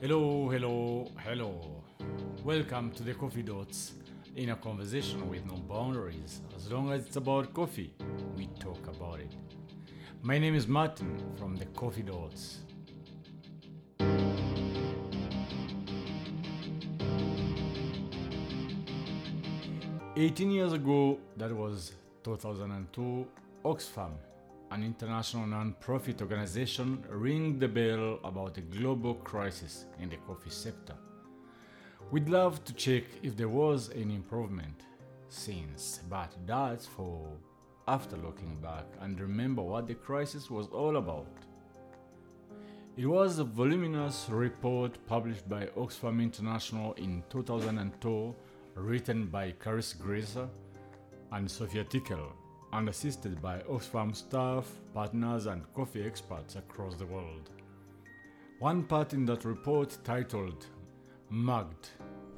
Hello, hello, hello. Welcome to the Coffee Dots in a conversation with no boundaries. As long as it's about coffee, we talk about it. My name is Martin from the Coffee Dots. Eighteen years ago, that was 2002, Oxfam an international non-profit organization ring the bell about a global crisis in the coffee sector. We'd love to check if there was any improvement since, but that's for after looking back and remember what the crisis was all about. It was a voluminous report published by Oxfam International in 2002, written by Charis Gresser and Sophia Tickell and assisted by Oxfam staff, partners, and coffee experts across the world. One part in that report, titled Mugged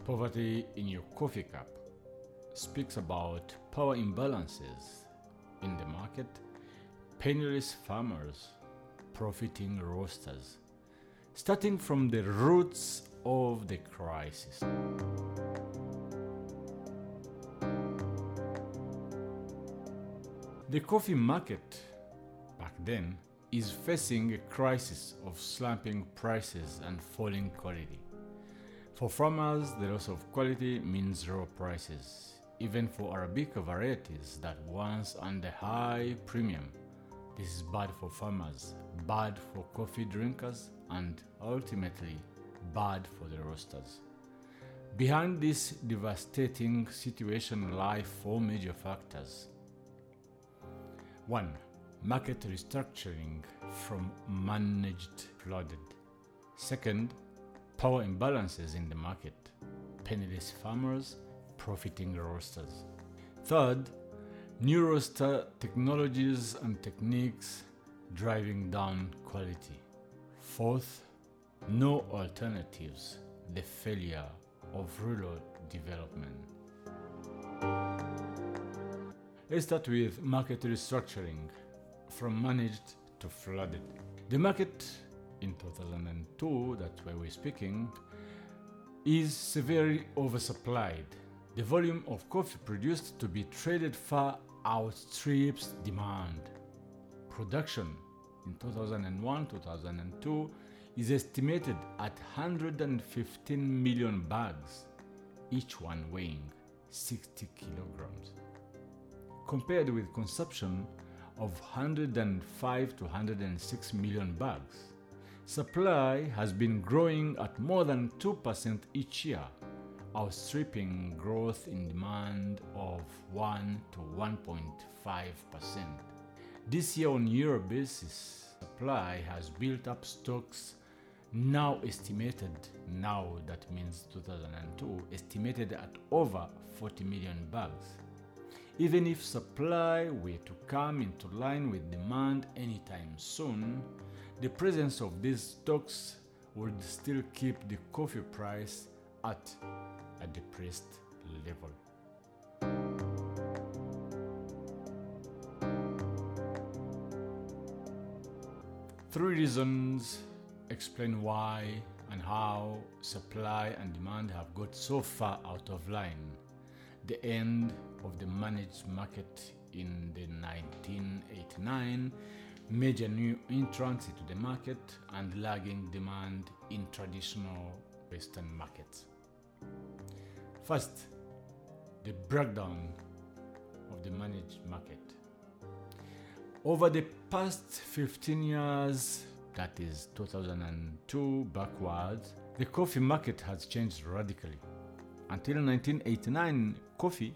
Poverty in Your Coffee Cup, speaks about power imbalances in the market, penniless farmers, profiting roasters, starting from the roots of the crisis. The coffee market back then is facing a crisis of slumping prices and falling quality. For farmers, the loss of quality means low prices, even for Arabica varieties that once a high premium. This is bad for farmers, bad for coffee drinkers, and ultimately bad for the roasters. Behind this devastating situation lie four major factors 1. Market restructuring from managed flooded. Second, power imbalances in the market. Penniless farmers profiting roasters. Third, new roaster technologies and techniques driving down quality. Fourth, no alternatives. The failure of rural development. Let's start with market restructuring from managed to flooded. The market in 2002, that's where we're speaking, is severely oversupplied. The volume of coffee produced to be traded far outstrips demand. Production in 2001 2002 is estimated at 115 million bags, each one weighing 60 kilograms compared with consumption of 105 to 106 million bags. Supply has been growing at more than 2% each year, outstripping growth in demand of 1 to 1.5%. This year on year basis, supply has built up stocks now estimated, now that means 2002, estimated at over 40 million bags. Even if supply were to come into line with demand anytime soon, the presence of these stocks would still keep the coffee price at a depressed level. Three reasons explain why and how supply and demand have got so far out of line. The end of the managed market in the 1989, major new entrants into the market, and lagging demand in traditional Western markets. First, the breakdown of the managed market. Over the past 15 years, that is 2002 backwards, the coffee market has changed radically. Until 1989, coffee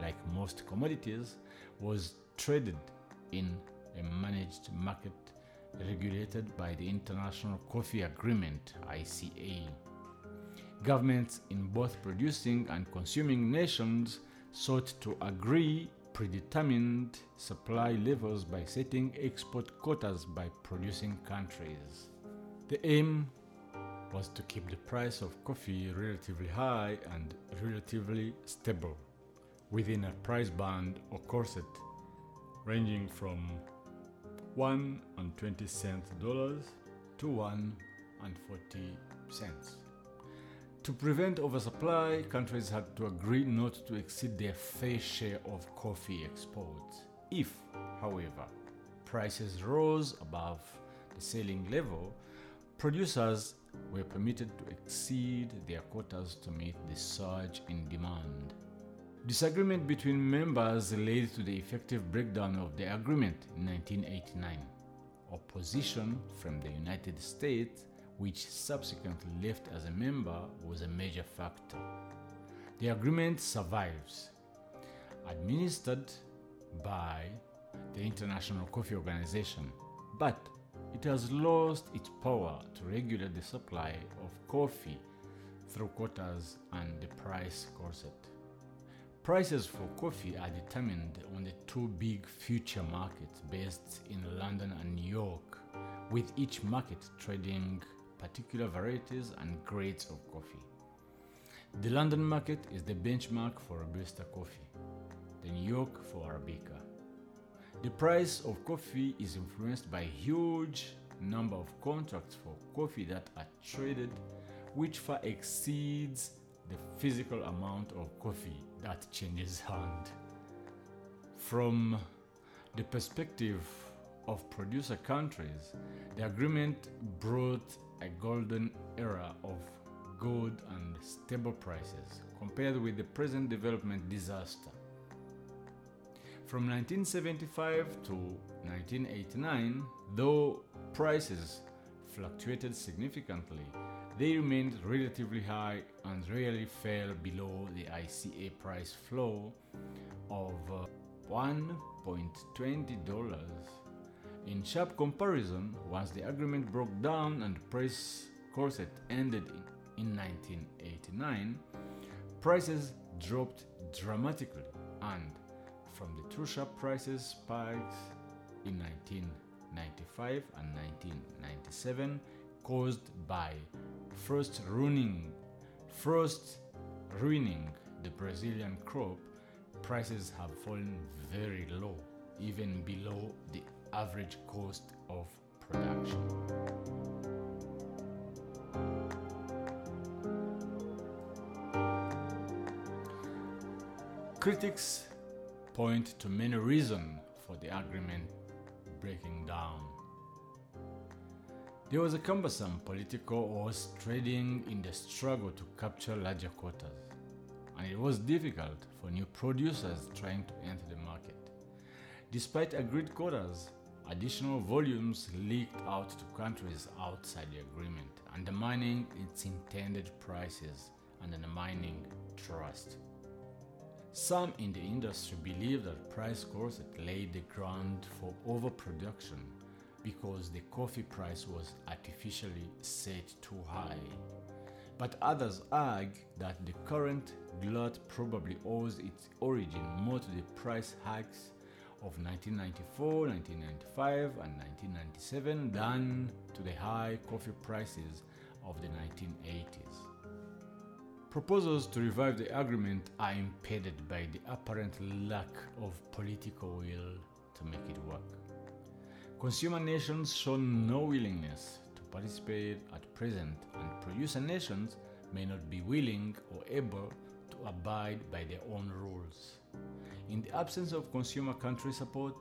like most commodities, was traded in a managed market regulated by the International Coffee Agreement ICA. Governments in both producing and consuming nations sought to agree predetermined supply levels by setting export quotas by producing countries. The aim was to keep the price of coffee relatively high and relatively stable within a price band or corset ranging from 1 and 20 cent dollars to 1 and 40 cents. To prevent oversupply, countries had to agree not to exceed their fair share of coffee exports. If, however, prices rose above the ceiling level, producers were permitted to exceed their quotas to meet the surge in demand. Disagreement between members led to the effective breakdown of the agreement in 1989. Opposition from the United States which subsequently left as a member, was a major factor. The agreement survives, administered by the International Coffee Organization, but it has lost its power to regulate the supply of coffee through quotas and the price corset. Prices for coffee are determined on the two big future markets based in London and New York, with each market trading particular varieties and grades of coffee. The London market is the benchmark for Robusta coffee, the New York for Arabica. The price of coffee is influenced by huge number of contracts for coffee that are traded, which far exceeds the physical amount of coffee that changes hand. From the perspective of producer countries, the agreement brought a golden era of good and stable prices compared with the present development disaster. From 1975 to 1989, though prices fluctuated significantly, they remained relatively high and rarely fell below the ICA price floor of uh, $1.20 in sharp comparison, once the agreement broke down and price corset ended in 1989, prices dropped dramatically and from the two sharp prices spikes in 1995 and 1997 caused by first ruining first ruining the Brazilian crop prices have fallen very low even below the average cost of production. Critics point to many reasons for the agreement breaking down. There was a cumbersome political horse trading in the struggle to capture larger quotas, and it was difficult for new producers trying to enter the market. Despite agreed quotas, Additional volumes leaked out to countries outside the agreement, undermining its intended prices and undermining trust. Some in the industry believe that price corset laid the ground for overproduction because the coffee price was artificially set too high. But others argue that the current glut probably owes its origin more to the price hikes of 1994, 1995, and 1997 than to the high coffee prices of the 1980s. Proposals to revive the agreement are impeded by the apparent lack of political will to make it work. Consumer nations show no willingness to participate at present, and producer nations may not be willing or able to abide by their own rules. In the absence of consumer country support,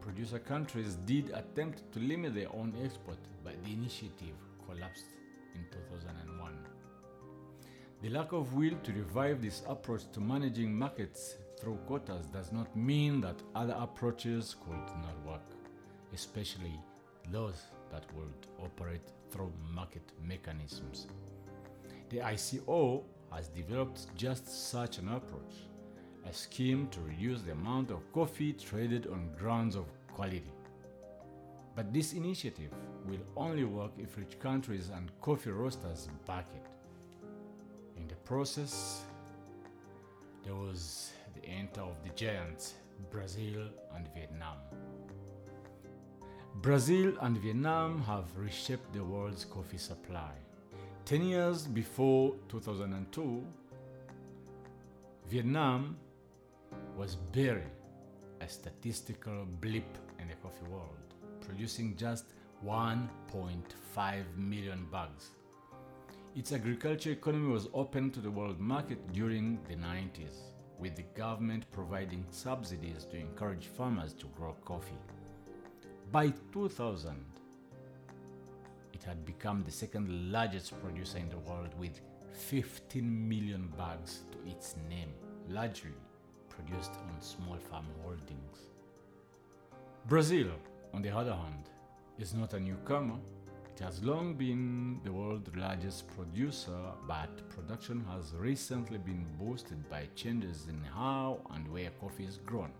producer countries did attempt to limit their own export, but the initiative collapsed in 2001. The lack of will to revive this approach to managing markets through quotas does not mean that other approaches could not work, especially those that would operate through market mechanisms. The ICO has developed just such an approach a scheme to reduce the amount of coffee traded on grounds of quality. But this initiative will only work if rich countries and coffee roasters back it. In the process, there was the enter of the giants Brazil and Vietnam. Brazil and Vietnam have reshaped the world's coffee supply. Ten years before 2002, Vietnam was barely a statistical blip in the coffee world, producing just 1.5 million bags. Its agriculture economy was open to the world market during the 90s, with the government providing subsidies to encourage farmers to grow coffee. By 2000, it had become the second largest producer in the world with 15 million bags to its name, largely produced on small farm holdings. Brazil, on the other hand, is not a newcomer. It has long been the world's largest producer, but production has recently been boosted by changes in how and where coffee is grown.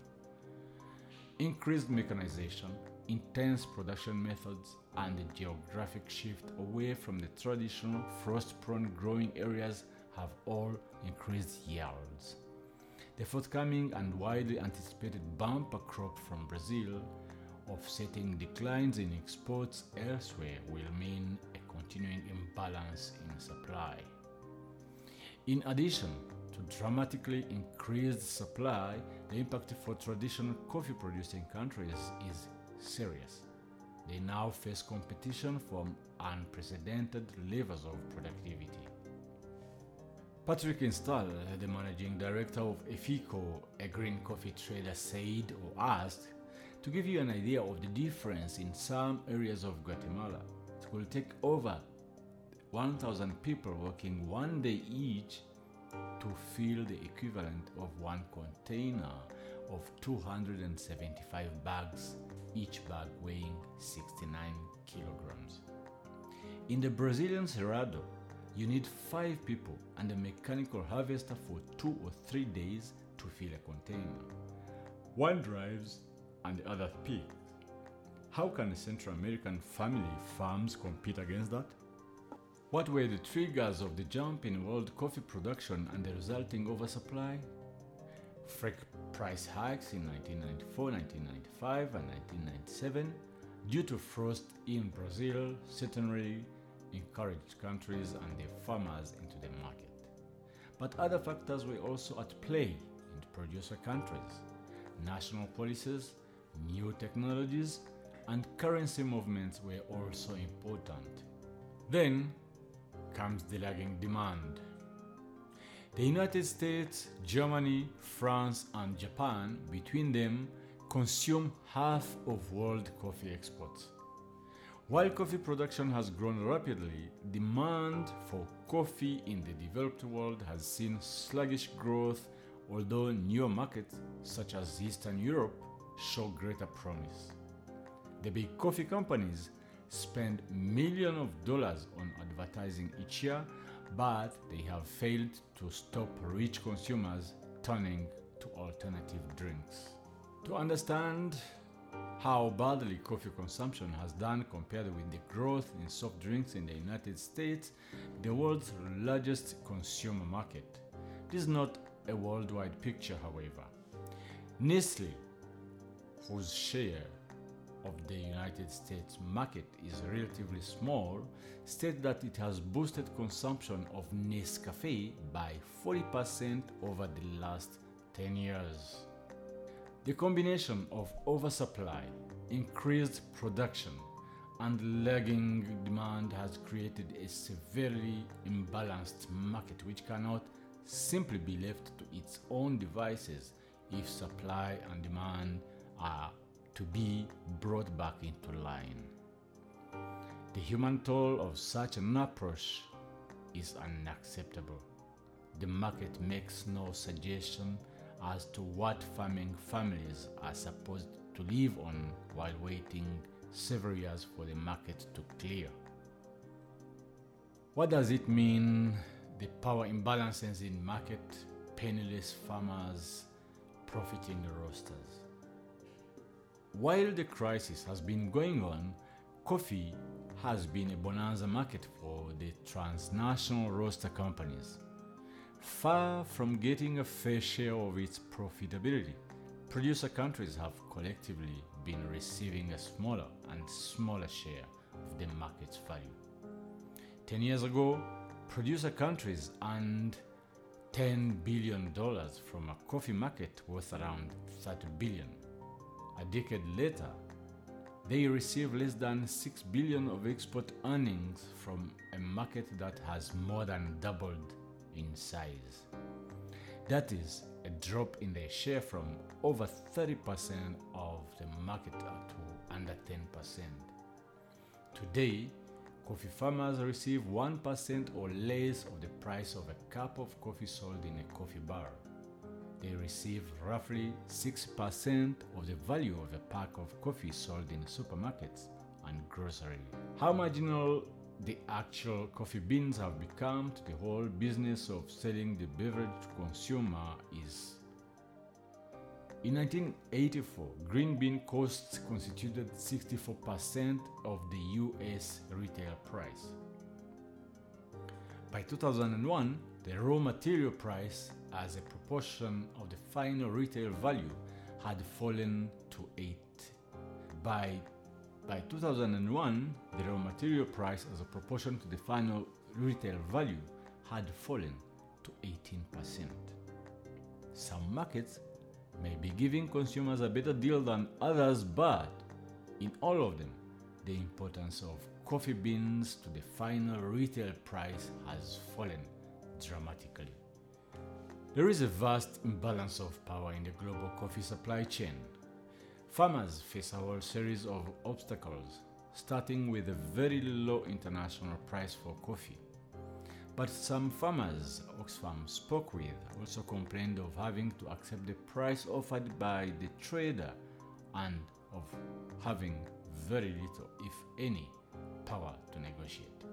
Increased mechanization, intense production methods, and the geographic shift away from the traditional frost prone growing areas have all increased yields. The forthcoming and widely anticipated bumper crop from Brazil, offsetting declines in exports elsewhere, will mean a continuing imbalance in supply. In addition to dramatically increased supply, the impact for traditional coffee producing countries is serious. They now face competition from unprecedented levels of productivity. Patrick Installé, the managing director of Efico, a green coffee trader, said or asked to give you an idea of the difference in some areas of Guatemala. It will take over 1,000 people working one day each to fill the equivalent of one container of 275 bags, each bag weighing 69 kilograms. In the Brazilian Cerrado, you need five people and a mechanical harvester for two or three days to fill a container. One drives and the other picks. How can Central American family farms compete against that? What were the triggers of the jump in world coffee production and the resulting oversupply? Freak price hikes in 1994, 1995, and 1997 due to frost in Brazil certainly encouraged countries and their farmers into the market. But other factors were also at play in producer countries. National policies, new technologies, and currency movements were also important. Then comes the lagging demand. The United States, Germany, France, and Japan, between them, consume half of world coffee exports. While coffee production has grown rapidly, demand for coffee in the developed world has seen sluggish growth, although newer markets such as Eastern Europe show greater promise. The big coffee companies spend millions of dollars on advertising each year, but they have failed to stop rich consumers turning to alternative drinks. To understand how badly coffee consumption has done compared with the growth in soft drinks in the United States, the world's largest consumer market. This is not a worldwide picture, however. Nestle, whose share of the United States market is relatively small, state that it has boosted consumption of Nescafe by 40% over the last 10 years. The combination of oversupply, increased production, and lagging demand has created a severely imbalanced market which cannot simply be left to its own devices if supply and demand are to be brought back into line. The human toll of such an approach is unacceptable. The market makes no suggestion as to what farming families are supposed to live on while waiting several years for the market to clear. What does it mean the power imbalances in market, penniless farmers profiting the roasters? While the crisis has been going on, coffee has been a bonanza market for the transnational roaster companies. Far from getting a fair share of its profitability, producer countries have collectively been receiving a smaller and smaller share of the market's value. Ten years ago, producer countries earned $10 billion from a coffee market worth around 30 billion. A decade later, they receive less than 6 billion of export earnings from a market that has more than doubled in size. That is a drop in their share from over 30% of the market to under 10%. Today, coffee farmers receive 1% or less of the price of a cup of coffee sold in a coffee bar. They receive roughly 6% of the value of a pack of coffee sold in supermarkets and grocery. How marginal the actual coffee beans have become to the whole business of selling the beverage to consumer is in 1984, green bean costs constituted 64% of the US retail price. By 2001, the raw material price as a proportion of the final retail value had fallen to 8. By, by 2001, the raw material price as a proportion to the final retail value had fallen to 18%. Some markets may be giving consumers a better deal than others, but in all of them, the importance of coffee beans to the final retail price has fallen dramatically. There is a vast imbalance of power in the global coffee supply chain. Farmers face a whole series of obstacles, starting with a very low international price for coffee. But some farmers Oxfam spoke with also complained of having to accept the price offered by the trader and of having very little, if any, power to negotiate.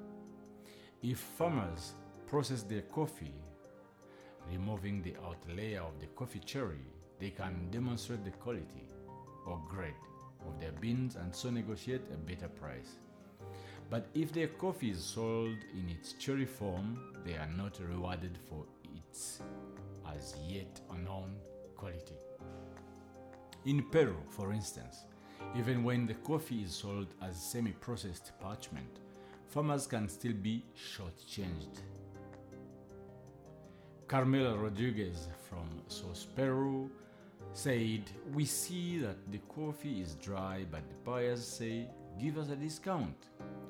If farmers process their coffee, removing the outer layer of the coffee cherry, they can demonstrate the quality or grade of their beans and so negotiate a better price. But if their coffee is sold in its cherry form, they are not rewarded for its as yet unknown quality. In Peru, for instance, even when the coffee is sold as semi processed parchment, farmers can still be shortchanged. Carmela Rodriguez from SOS Peru said, We see that the coffee is dry, but the buyers say, Give us a discount.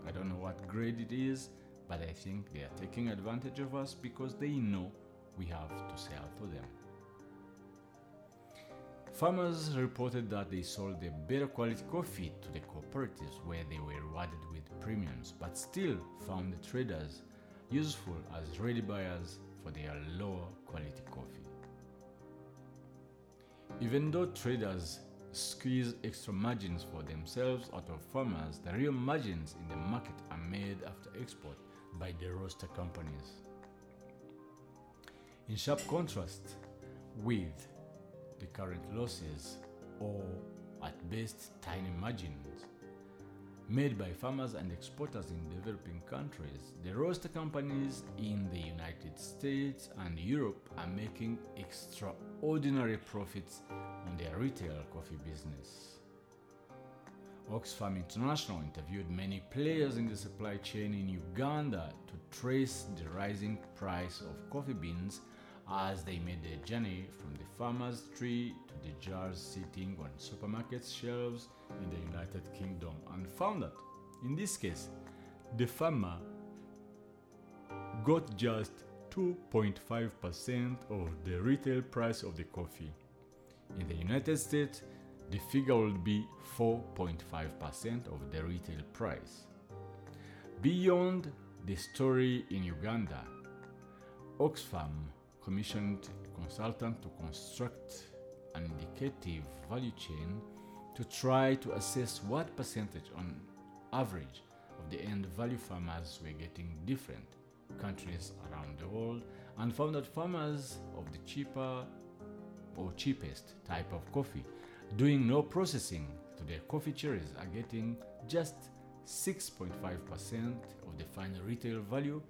I don't know what grade it is, but I think they are taking advantage of us because they know we have to sell to them. Farmers reported that they sold the better quality coffee to the cooperatives where they were rewarded with premiums, but still found the traders useful as ready buyers for their lower quality coffee. Even though traders squeeze extra margins for themselves out of farmers, the real margins in the market are made after export by the roaster companies. In sharp contrast with the current losses, or at best tiny margins, made by farmers and exporters in developing countries, the roaster companies in the United States and Europe are making extraordinary profits on their retail coffee business. Oxfam International interviewed many players in the supply chain in Uganda to trace the rising price of coffee beans as they made their journey from the farmer's tree to the jars sitting on supermarket shelves in the United Kingdom and found that, in this case, the farmer got just 2.5% of the retail price of the coffee. In the United States, the figure would be 4.5% of the retail price. Beyond the story in Uganda, Oxfam commissioned a consultant to construct an indicative value chain to try to assess what percentage on average of the end value farmers were getting different countries around the world and found that farmers of the cheaper or cheapest type of coffee doing no processing to their coffee cherries are getting just 6.5% of the final retail value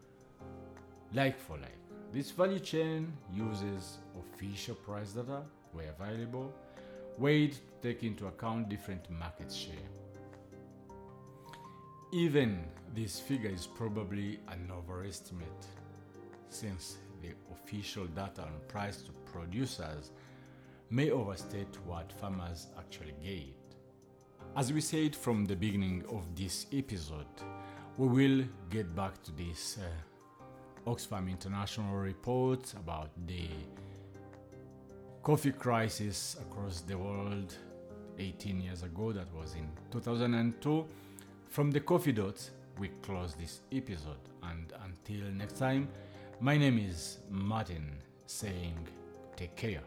like for like. This value chain uses official price data where available, weighed to take into account different market share. Even this figure is probably an overestimate since the official data on price to producers may overstate what farmers actually get. As we said from the beginning of this episode, we will get back to this uh, Oxfam International report about the coffee crisis across the world 18 years ago, that was in 2002. From the coffee dots, we close this episode. And until next time, my name is Martin saying take care.